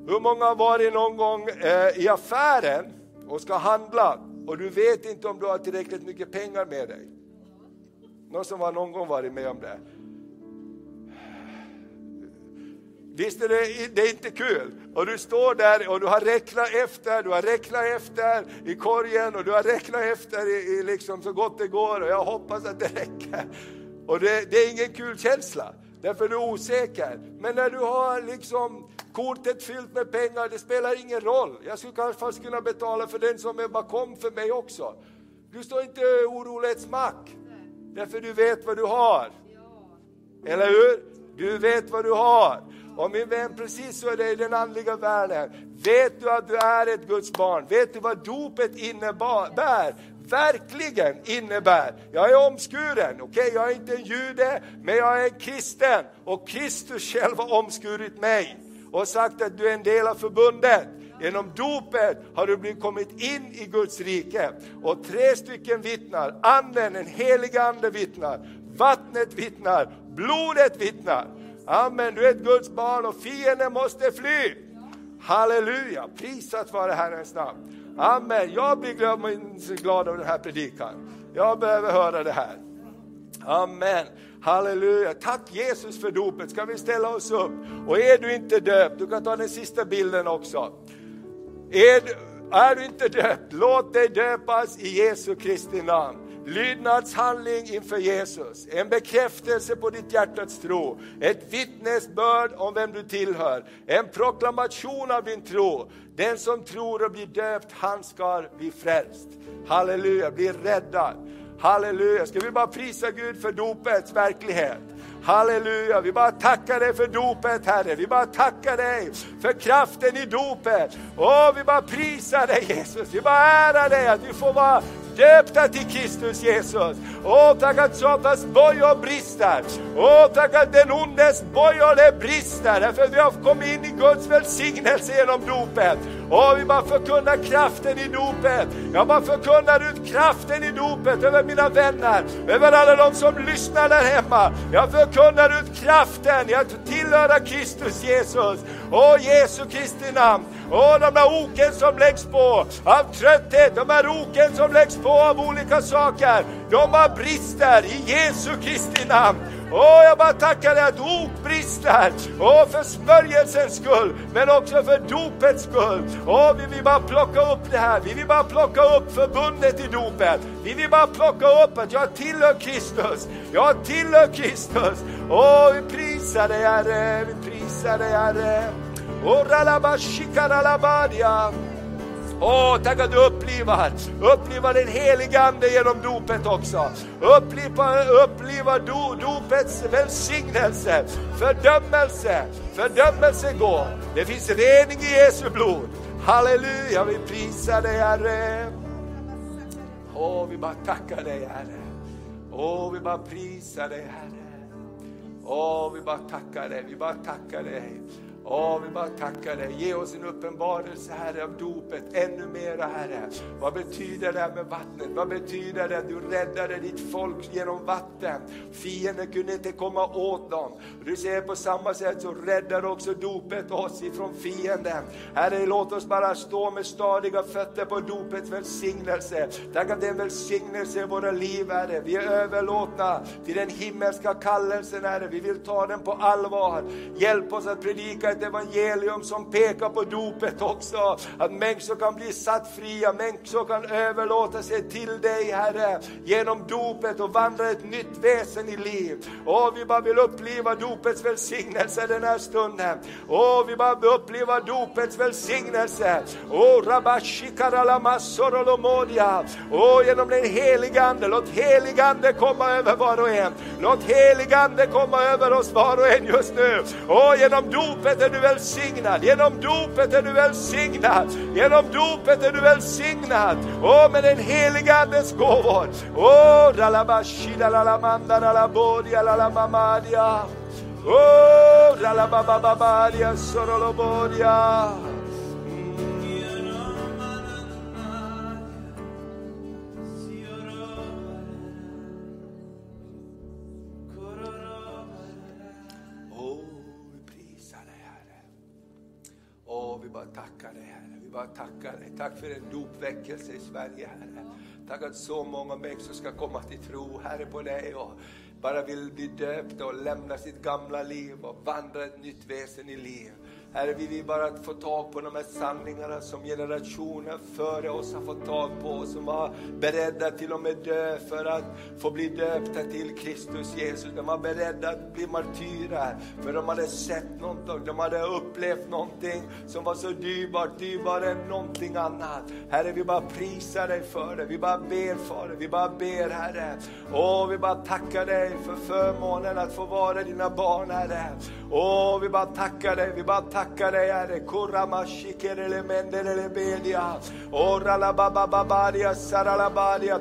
Hur många har varit någon gång eh, i affären och ska handla och du vet inte om du har tillräckligt mycket pengar med dig? Någon som har någon gång varit med om det? Visst är det, det är inte kul? Och du står där och du har räknat efter, du har räknat efter i korgen och du har räknat efter i, i liksom så gott det går och jag hoppas att det räcker. Och det, det är ingen kul känsla. Därför är du osäker. Men när du har liksom kortet fyllt med pengar, det spelar ingen roll. Jag skulle kanske kunna betala för den som är bakom för mig också. Du står inte orolig ett smack. Därför du vet vad du har. Eller hur? Du vet vad du har. Och min vän, precis så är det i den andliga världen. Vet du att du är ett Guds barn? Vet du vad dopet innebär? verkligen innebär. Jag är omskuren, okej, okay? jag är inte en jude, men jag är en kristen. Och Kristus själv har omskurit mig och sagt att du är en del av förbundet. Genom dopet har du blivit kommit in i Guds rike. Och tre stycken vittnar, anden, en helig ande vittnar, vattnet vittnar, blodet vittnar. Amen, du är ett Guds barn och fienden måste fly. Halleluja, prisat vare Herrens namn. Amen. Jag blir glad av den här predikan. Jag behöver höra det här. Amen. Halleluja. Tack Jesus för dopet. Ska vi ställa oss upp? Och är du inte döpt, du kan ta den sista bilden också. Är du, är du inte döpt, låt dig döpas i Jesu Kristi namn lydnadshandling inför Jesus, en bekräftelse på ditt hjärtats tro, ett vittnesbörd om vem du tillhör, en proklamation av din tro. Den som tror och blir döpt, han ska bli frälst. Halleluja, bli räddad. Halleluja, ska vi bara prisa Gud för dopets verklighet. Halleluja, vi bara tackar dig för dopet Herre. Vi bara tackar dig för kraften i dopet. Åh, vi bara prisar dig Jesus. Vi bara ärar dig att vi får vara döpta till Kristus Jesus. Åh, tack att Satans bojor brister. Åh, tack att den ondes bojor brister. Därför att vi har kommit in i Guds välsignelse genom dopet. Åh, vi bara förkunnar kraften i dopet. Jag bara förkunnar ut kraften i dopet över mina vänner, över alla de som lyssnar där hemma. Jag förkunnar ut kraften i att tillhöra Kristus Jesus. Åh, Jesu Kristi namn. Åh, de där oken som läggs på av trötthet, de här oken som läggs på av olika saker, de har brister i Jesu Kristi namn. Åh, jag bara tackar dig att ok brister. Åh, för smörjelsens skull, men också för dopets skull. Åh, vi vill bara plocka upp det här. Vi vill bara plocka upp förbundet i dopet. Vi vill bara plocka upp att jag tillhör Kristus. Jag tillhör Kristus. Åh, vi prisar dig Herre, vi prisar dig Herre. Åh, Åh, tack att du upplivar, upplivar den helige Ande genom dopet också. Uppliva, uppliva do, dopets välsignelse, fördömelse, fördömelse går. Det finns rening i Jesu blod. Halleluja, vi prisar dig Herre. Åh, vi bara tackar dig Herre. Åh, vi bara prisar dig Herre. Åh, vi bara tackar dig, vi bara tackar dig. Åh, vi bara tackar dig. Ge oss en uppenbarelse Herre av dopet ännu mera Herre. Vad betyder det här med vattnet? Vad betyder det att du räddade ditt folk genom vatten? Fienden kunde inte komma åt dem. Du ser på samma sätt så räddar också dopet oss ifrån fienden. Herre, låt oss bara stå med stadiga fötter på dopets välsignelse. Tack att det är en välsignelse i våra liv Herre. Vi är överlåtna till den himmelska kallelsen Herre. Vi vill ta den på allvar. Hjälp oss att predika ett evangelium som pekar på dopet också. Att människor kan bli satt fria, människor kan överlåta sig till dig Herre. Genom dopet och vandra ett nytt väsen i liv. Och vi bara vill uppleva dopets välsignelse den här stunden. Och vi bara vill uppleva dopets välsignelse. Och rabashikaralamassorolomodia. Och genom den helige Ande, låt helig Ande komma över var och en. Låt helig Ande komma över oss var och en just nu. Och genom dopet är du välsignad, genom dopet är du välsignad, genom dopet är du välsignad. Och med den heliga Andens gåvor. Åh, ralabashida lalamanda ralabodia lalamamadia. Åh, ralabababadia sorolobodia. Vi bara tackar dig Herre. Vi bara tackar dig. Tack för en dopväckelse i Sverige Herre. Tack att så många människor ska komma till tro Herre på dig och bara vill bli döpta och lämna sitt gamla liv och vandra ett nytt väsen i liv. Herre, vi vill bara få tag på de här sanningarna som generationer före oss har fått tag på, som var beredda till och med dö för att få bli döpta till Kristus Jesus. De var beredda att bli martyrer, för de hade sett någonting, de hade upplevt någonting som var så dyrbart, dyrbarare än någonting annat. Herre, vi bara prisar dig för det, vi bara ber för det, vi bara ber Herre. Åh, vi bara tackar dig för förmånen att få vara dina barn Herre. Åh, vi bara tackar dig, vi bara tackar Tackar dig Herre. Kurramashikerele mendelele bedia.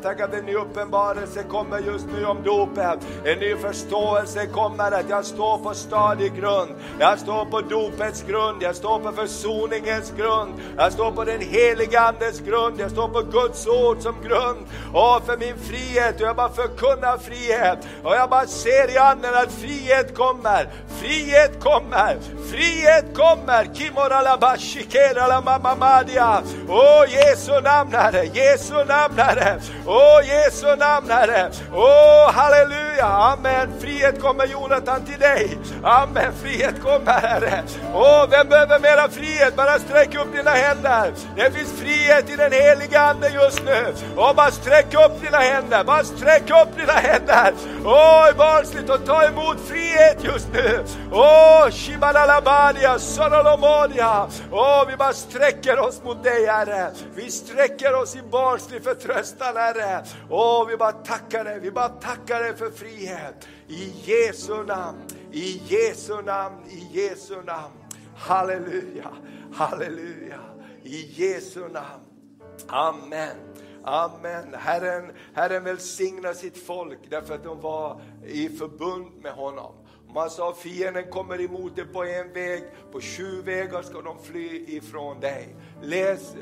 Tack att en ny uppenbarelse kommer just nu om dopet. En ny förståelse kommer att jag står på stadig grund. Jag står på dopets grund, jag står på försoningens grund. Jag står på den heliga Andes grund, jag står på Guds ord som grund. Och för min frihet, och jag bara förkunnar frihet. Och jag bara ser i anden att frihet kommer. Frihet kommer, frihet kommer kommer. mamamadia. Åh Jesu namn Herre, Jesu namn Herre. Åh Jesu namn Herre. Åh halleluja, amen. Frihet kommer Jonathan till dig. Amen, frihet kommer Herre. Åh, vem behöver mera frihet? Bara sträck upp dina händer. Det finns frihet i den heliga Ande just nu. Åh, bara sträck upp dina händer, bara sträck upp dina händer. Åh, barnsligt och ta emot frihet just nu. Åh, Shibalalabadia, Åh, vi bara sträcker oss mot dig Herre. Vi sträcker oss i barnslig förtröstan Herre. Åh, vi bara tackar dig, vi bara tackar dig för frihet. I Jesu namn, i Jesu namn, i Jesu namn. Halleluja, halleluja. I Jesu namn. Amen. Amen. Herren, Herren välsignar sitt folk därför att de var i förbund med honom. Man sa fienden kommer emot dig på en väg, på sju vägar ska de fly ifrån dig. Läs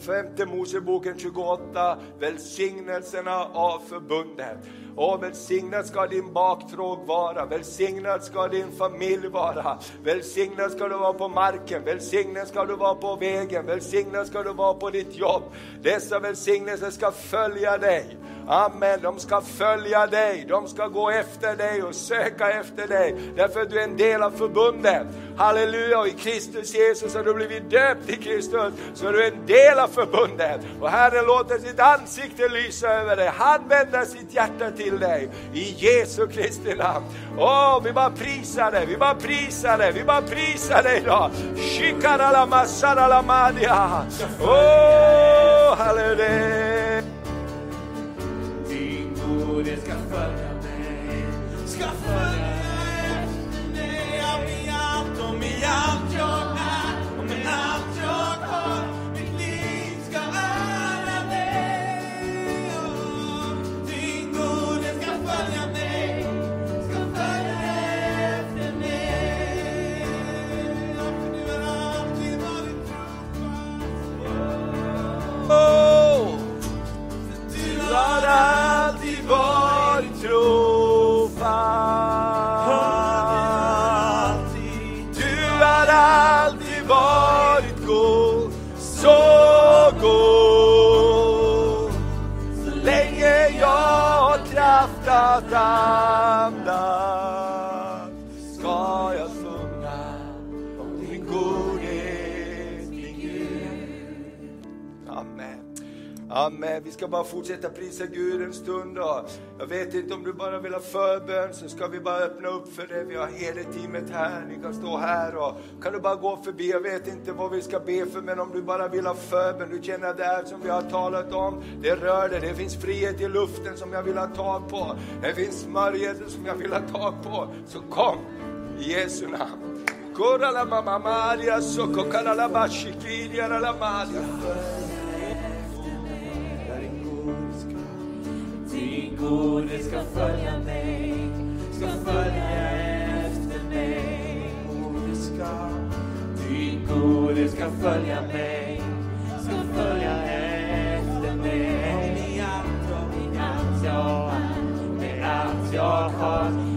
femte Moseboken 28, välsignelserna av förbundet. Åh, välsignad ska din baktråg vara, välsignad ska din familj vara, välsignad ska du vara på marken, välsignad ska du vara på vägen, välsignad ska du vara på ditt jobb. Dessa välsignelser ska följa dig. Amen, de ska följa dig, de ska gå efter dig och söka efter dig, därför att du är en del av förbundet. Halleluja, och i Kristus Jesus har du blivit döpt i Kristus, så du är en del av förbundet. Och Herren låter sitt ansikte lysa över dig, han vänder sitt hjärta till dig, i Jesu Kristi namn. Åh, vi bara prisar dig, vi bara prisar dig, vi bara prisar dig idag. Shikarala masarala madia. Åh, halleluja. det ska följa mig, ska följa mig allt och med allt jag ska bara fortsätta prisa Gud en stund. Och Jag vet inte om du bara vill ha förbön så ska vi bara öppna upp för det. Vi har hela teamet här. Ni kan stå här och kan du bara gå förbi. Jag vet inte vad vi ska be för men om du bara vill ha förbön. Du känner att det här som vi har talat om, det rör dig. Det finns frihet i luften som jag vill ha tag på. Det finns smörjelse som jag vill ha tag på. Så kom i Jesu namn. Korala mamma Maria, soko kalala bashikiria la Maria. Godhet ska följa mig, ska följa efter mig. Ska, din godhet ska följa mig, ska följa efter mig. Med allt jag har, med allt jag har,